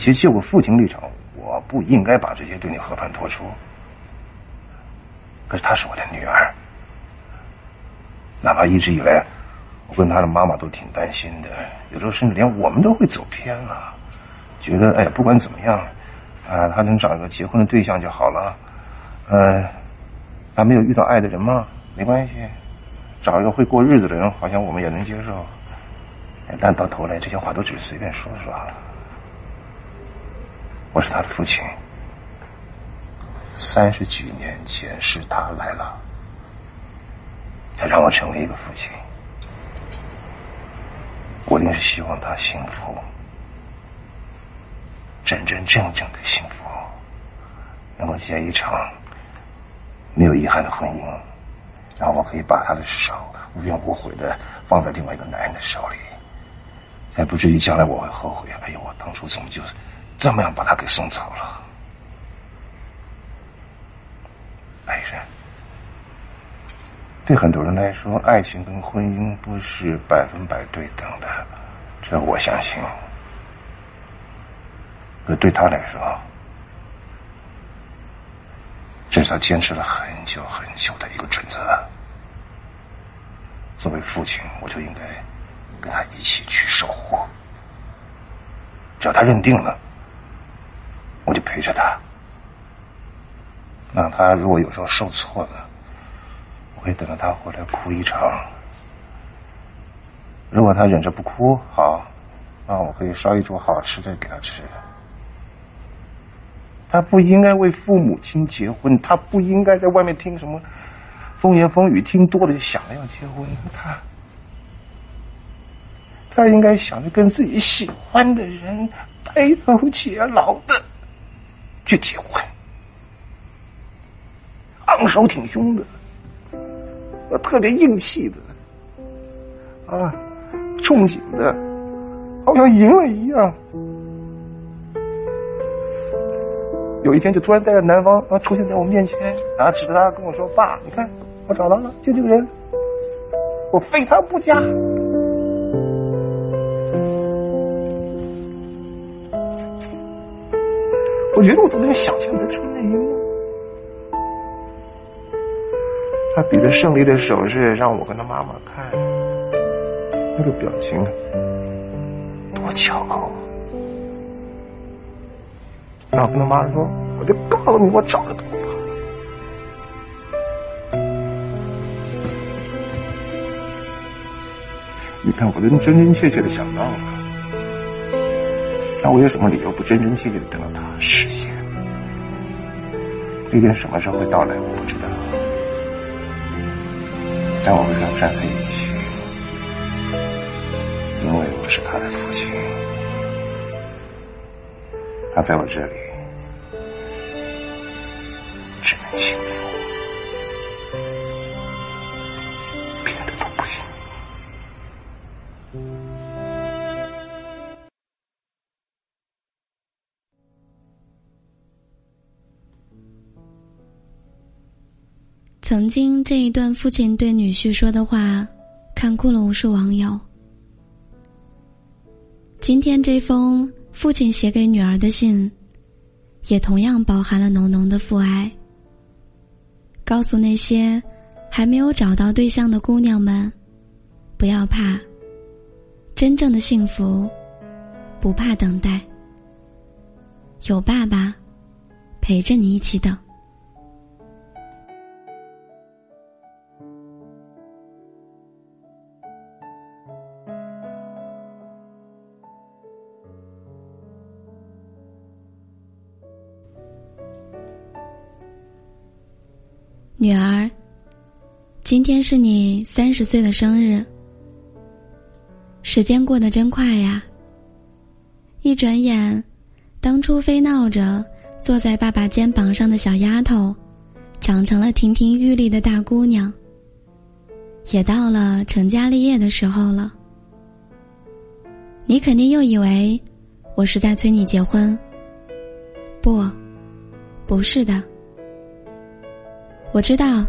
其实就我父亲立场，我不应该把这些对你和盘托出。可是她是我的女儿，哪怕一直以来，我跟她的妈妈都挺担心的，有时候甚至连我们都会走偏了，觉得哎呀，不管怎么样，啊，她能找一个结婚的对象就好了，呃，她没有遇到爱的人吗？没关系，找一个会过日子的人，好像我们也能接受。但到头来，这些话都只是随便说说。我是他的父亲，三十几年前是他来了，才让我成为一个父亲。我一定是希望他幸福，真真正正的幸福，能够结一场没有遗憾的婚姻，然后我可以把他的手无怨无悔的放在另外一个男人的手里。才不至于将来我会后悔。哎呦，我当初怎么就这么样把他给送走了？爱人，对很多人来说，爱情跟婚姻不是百分百对等的，这我相信。可对他来说，这是他坚持了很久很久的一个准则。作为父亲，我就应该。跟他一起去守护，只要他认定了，我就陪着他。那他如果有时候受挫了，我会等着他回来哭一场。如果他忍着不哭，好，那我可以烧一桌好吃的给他吃。他不应该为父母亲结婚，他不应该在外面听什么风言风语，听多了就想着要结婚。他。他应该想着跟自己喜欢的人白头偕老的去结婚，昂首挺胸的，特别硬气的，啊，憧憬的，好像赢了一样。有一天就突然带着男方啊出现在我面前，然后指着他跟我说：“爸，你看我找到了，就这个人，我非他不嫁。”我觉得我都能想象得出那一幕，他比着胜利的手势让我跟他妈妈看，那个表情多骄傲。然后跟他妈说：“我就告诉你，我找得到他。”你看，我都真真切切的想到了。那我有什么理由不真真切切的等到它实现？这天什么时候会到来，我不知道。但我会跟他站在一起，因为我是他的父亲，他在我这里只能幸福。曾经这一段父亲对女婿说的话，看哭了无数网友。今天这封父亲写给女儿的信，也同样包含了浓浓的父爱。告诉那些还没有找到对象的姑娘们，不要怕，真正的幸福不怕等待，有爸爸陪着你一起等。今天是你三十岁的生日。时间过得真快呀！一转眼，当初非闹着坐在爸爸肩膀上的小丫头，长成了亭亭玉立的大姑娘。也到了成家立业的时候了。你肯定又以为我是在催你结婚。不，不是的。我知道，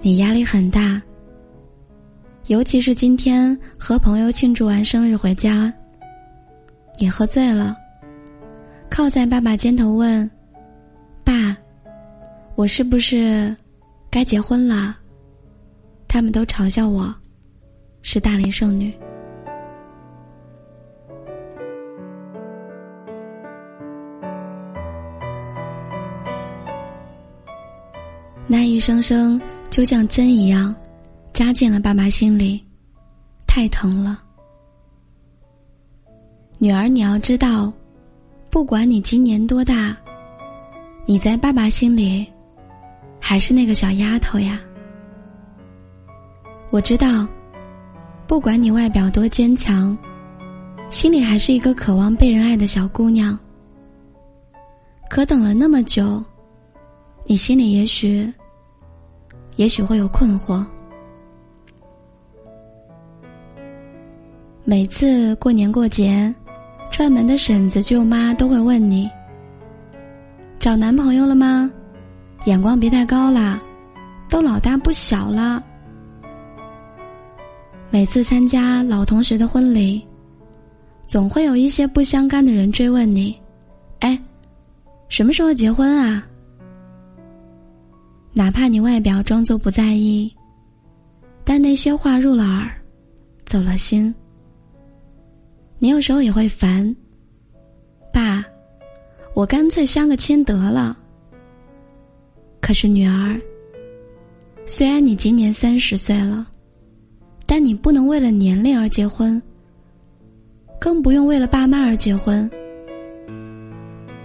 你压力很大。尤其是今天和朋友庆祝完生日回家，你喝醉了，靠在爸爸肩头问：“爸，我是不是该结婚了？”他们都嘲笑我是大龄剩女。那一声声就像针一样，扎进了爸爸心里，太疼了。女儿，你要知道，不管你今年多大，你在爸爸心里还是那个小丫头呀。我知道，不管你外表多坚强，心里还是一个渴望被人爱的小姑娘。可等了那么久，你心里也许。也许会有困惑。每次过年过节，串门的婶子舅妈都会问你：“找男朋友了吗？眼光别太高啦，都老大不小了。”每次参加老同学的婚礼，总会有一些不相干的人追问你：“哎，什么时候结婚啊？”哪怕你外表装作不在意，但那些话入了耳，走了心。你有时候也会烦，爸，我干脆相个亲得了。可是女儿，虽然你今年三十岁了，但你不能为了年龄而结婚，更不用为了爸妈而结婚。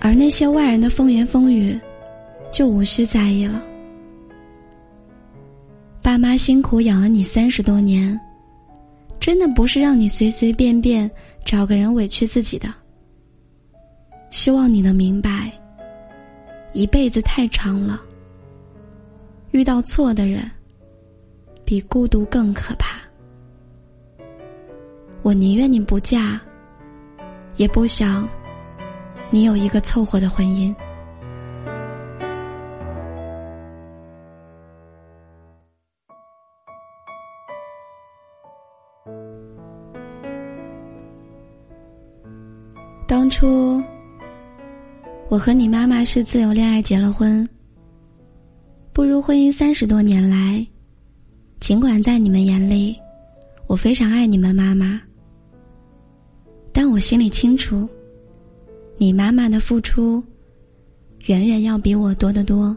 而那些外人的风言风语，就无需在意了。爸妈辛苦养了你三十多年，真的不是让你随随便便找个人委屈自己的。希望你能明白，一辈子太长了，遇到错的人，比孤独更可怕。我宁愿你不嫁，也不想你有一个凑合的婚姻。当初，我和你妈妈是自由恋爱结了婚。步入婚姻三十多年来，尽管在你们眼里，我非常爱你们妈妈，但我心里清楚，你妈妈的付出，远远要比我多得多。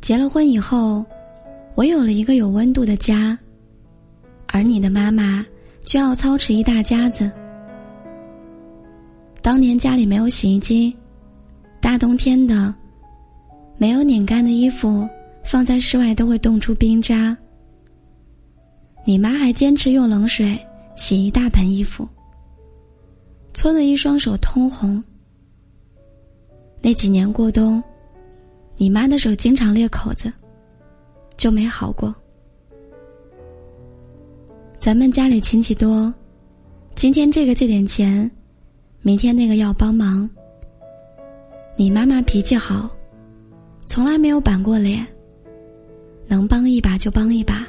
结了婚以后，我有了一个有温度的家，而你的妈妈就要操持一大家子。当年家里没有洗衣机，大冬天的，没有拧干的衣服放在室外都会冻出冰渣。你妈还坚持用冷水洗一大盆衣服，搓得一双手通红。那几年过冬，你妈的手经常裂口子，就没好过。咱们家里亲戚多，今天这个借点钱。明天那个要帮忙。你妈妈脾气好，从来没有板过脸。能帮一把就帮一把，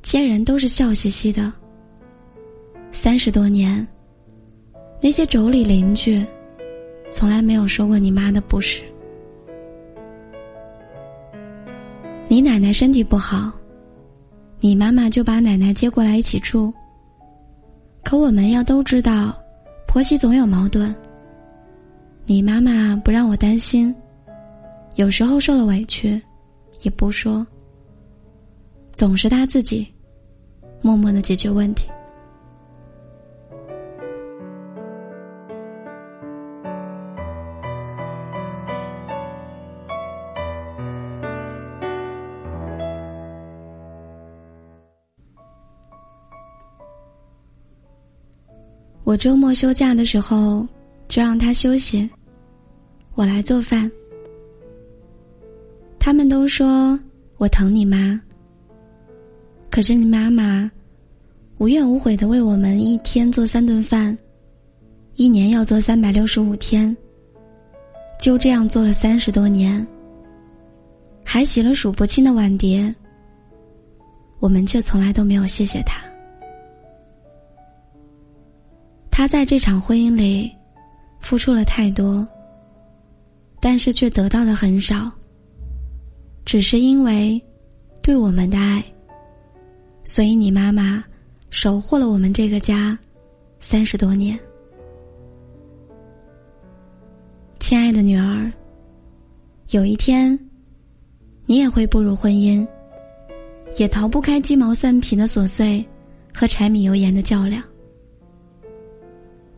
见人都是笑嘻嘻的。三十多年，那些妯娌邻居，从来没有说过你妈的不是。你奶奶身体不好，你妈妈就把奶奶接过来一起住。可我们要都知道。婆媳总有矛盾。你妈妈不让我担心，有时候受了委屈，也不说。总是她自己，默默的解决问题。我周末休假的时候，就让他休息，我来做饭。他们都说我疼你妈，可是你妈妈无怨无悔的为我们一天做三顿饭，一年要做三百六十五天，就这样做了三十多年，还洗了数不清的碗碟，我们却从来都没有谢谢他。他在这场婚姻里，付出了太多，但是却得到的很少。只是因为对我们的爱，所以你妈妈守护了我们这个家三十多年。亲爱的女儿，有一天你也会步入婚姻，也逃不开鸡毛蒜皮的琐碎和柴米油盐的较量，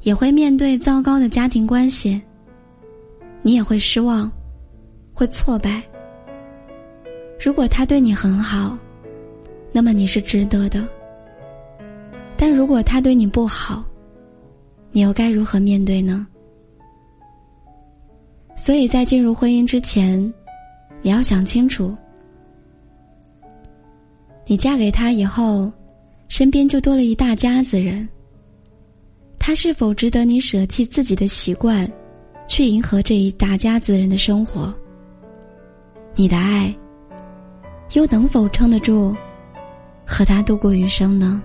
也会面对糟糕的家庭关系，你也会失望，会挫败。如果他对你很好，那么你是值得的。但如果他对你不好，你又该如何面对呢？所以在进入婚姻之前，你要想清楚：你嫁给他以后，身边就多了一大家子人。他是否值得你舍弃自己的习惯，去迎合这一大家子人的生活？你的爱。又能否撑得住，和他度过余生呢？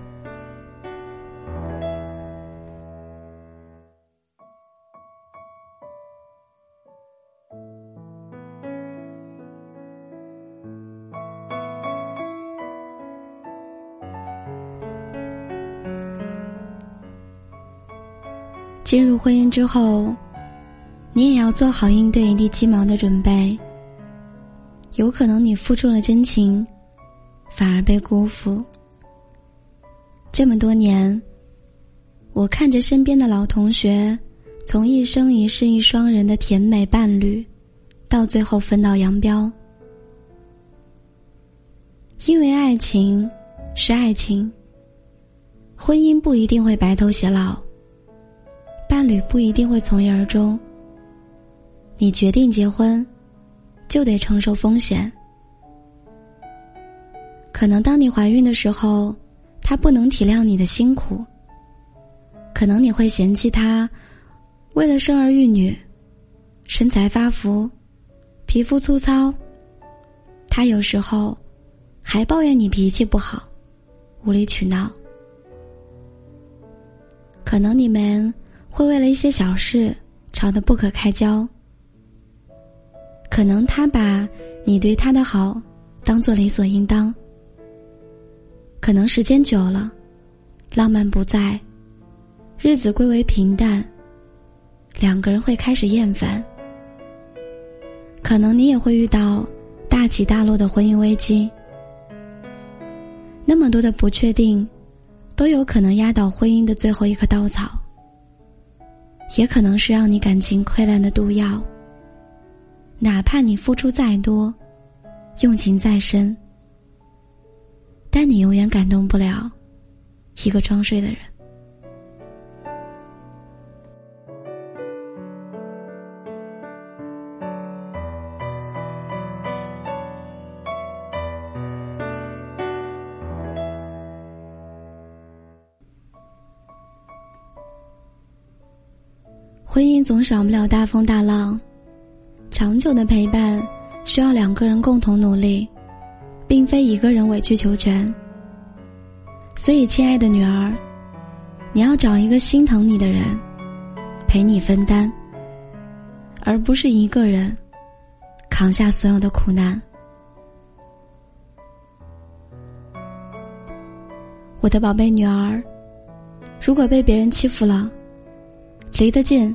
进入婚姻之后，你也要做好应对一地鸡毛的准备。有可能你付出了真情，反而被辜负。这么多年，我看着身边的老同学，从一生一世一双人的甜美伴侣，到最后分道扬镳。因为爱情是爱情，婚姻不一定会白头偕老，伴侣不一定会从一而终。你决定结婚。就得承受风险。可能当你怀孕的时候，他不能体谅你的辛苦。可能你会嫌弃他，为了生儿育女，身材发福，皮肤粗糙。他有时候还抱怨你脾气不好，无理取闹。可能你们会为了一些小事吵得不可开交。可能他把你对他的好当做理所应当。可能时间久了，浪漫不在，日子归为平淡，两个人会开始厌烦。可能你也会遇到大起大落的婚姻危机。那么多的不确定，都有可能压倒婚姻的最后一棵稻草，也可能是让你感情溃烂的毒药。哪怕你付出再多，用情再深，但你永远感动不了一个装睡的人。婚姻总少不了大风大浪。长久的陪伴需要两个人共同努力，并非一个人委曲求全。所以，亲爱的女儿，你要找一个心疼你的人，陪你分担，而不是一个人扛下所有的苦难。我的宝贝女儿，如果被别人欺负了，离得近，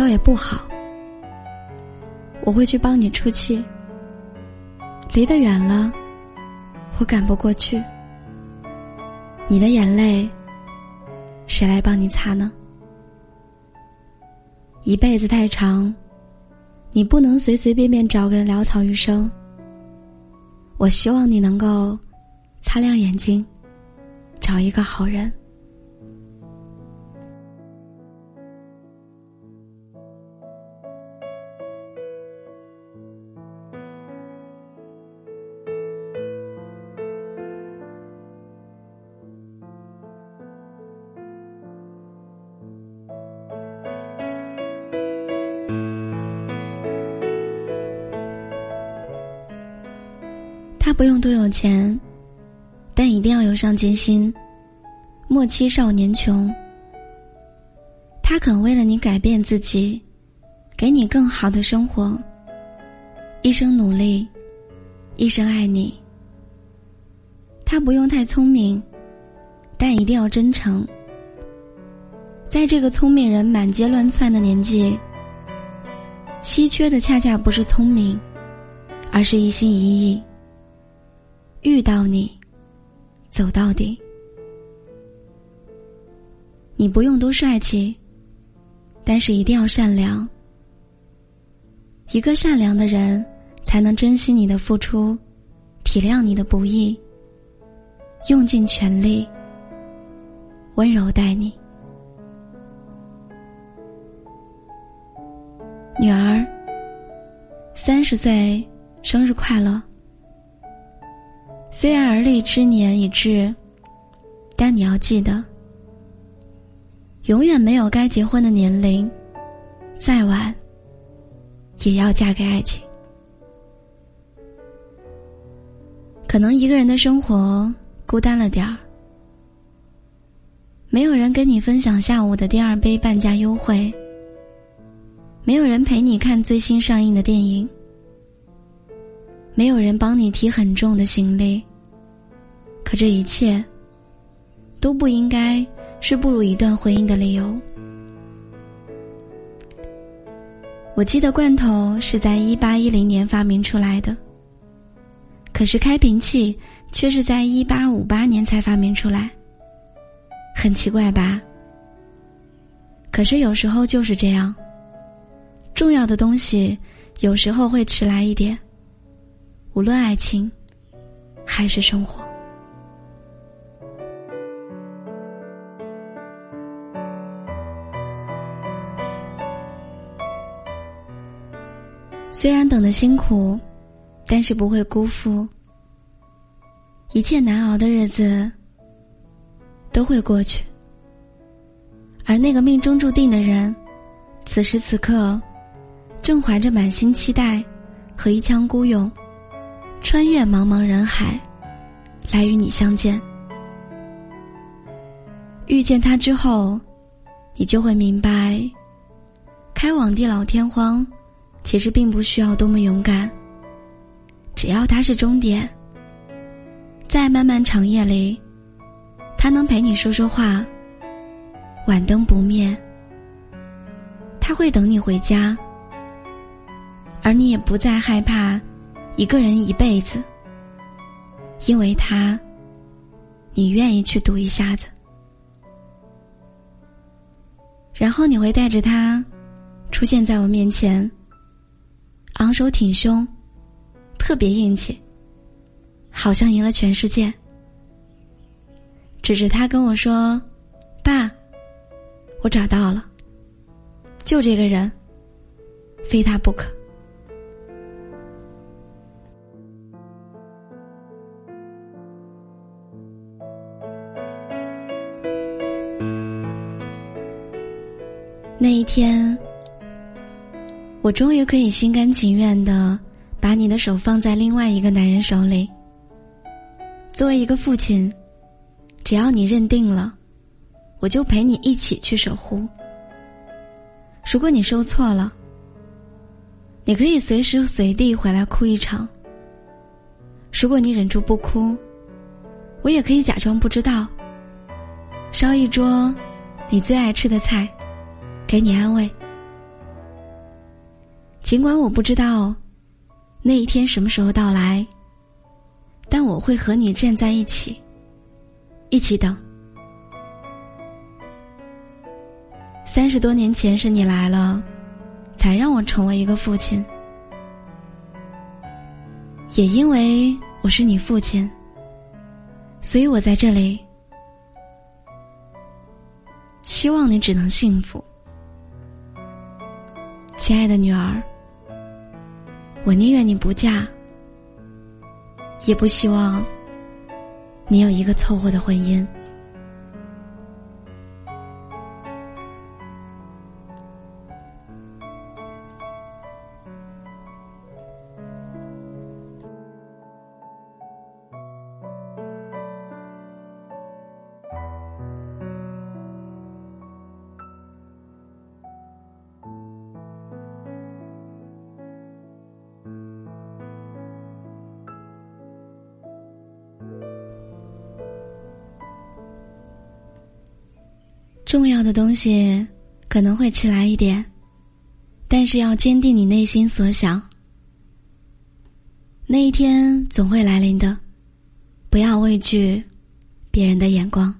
倒也不好。我会去帮你出气。离得远了，我赶不过去。你的眼泪，谁来帮你擦呢？一辈子太长，你不能随随便便找个人潦草余生。我希望你能够擦亮眼睛，找一个好人。他不用多有钱，但一定要有上进心。莫欺少年穷。他肯为了你改变自己，给你更好的生活，一生努力，一生爱你。他不用太聪明，但一定要真诚。在这个聪明人满街乱窜的年纪，稀缺的恰恰不是聪明，而是一心一意。遇到你，走到底。你不用多帅气，但是一定要善良。一个善良的人，才能珍惜你的付出，体谅你的不易。用尽全力，温柔待你，女儿。三十岁生日快乐！虽然而立之年已至，但你要记得，永远没有该结婚的年龄，再晚也要嫁给爱情。可能一个人的生活。孤单了点儿，没有人跟你分享下午的第二杯半价优惠，没有人陪你看最新上映的电影，没有人帮你提很重的行李。可这一切，都不应该是步入一段婚姻的理由。我记得罐头是在一八一零年发明出来的，可是开瓶器。却是在一八五八年才发明出来，很奇怪吧？可是有时候就是这样，重要的东西有时候会迟来一点。无论爱情，还是生活。虽然等的辛苦，但是不会辜负。一切难熬的日子都会过去，而那个命中注定的人，此时此刻正怀着满心期待和一腔孤勇，穿越茫茫人海，来与你相见。遇见他之后，你就会明白，开往地老天荒，其实并不需要多么勇敢，只要他是终点。在漫漫长夜里，他能陪你说说话。晚灯不灭，他会等你回家，而你也不再害怕一个人一辈子，因为他，你愿意去赌一下子。然后你会带着他出现在我面前，昂首挺胸，特别硬气。好像赢了全世界，指着他跟我说：“爸，我找到了，就这个人，非他不可。”天，我终于可以心甘情愿的把你的手放在另外一个男人手里。作为一个父亲，只要你认定了，我就陪你一起去守护。如果你受挫了，你可以随时随地回来哭一场。如果你忍住不哭，我也可以假装不知道，烧一桌你最爱吃的菜，给你安慰。尽管我不知道那一天什么时候到来。但我会和你站在一起，一起等。三十多年前是你来了，才让我成为一个父亲。也因为我是你父亲，所以我在这里，希望你只能幸福，亲爱的女儿。我宁愿你不嫁。也不希望你有一个凑合的婚姻。重要的东西可能会迟来一点，但是要坚定你内心所想。那一天总会来临的，不要畏惧别人的眼光。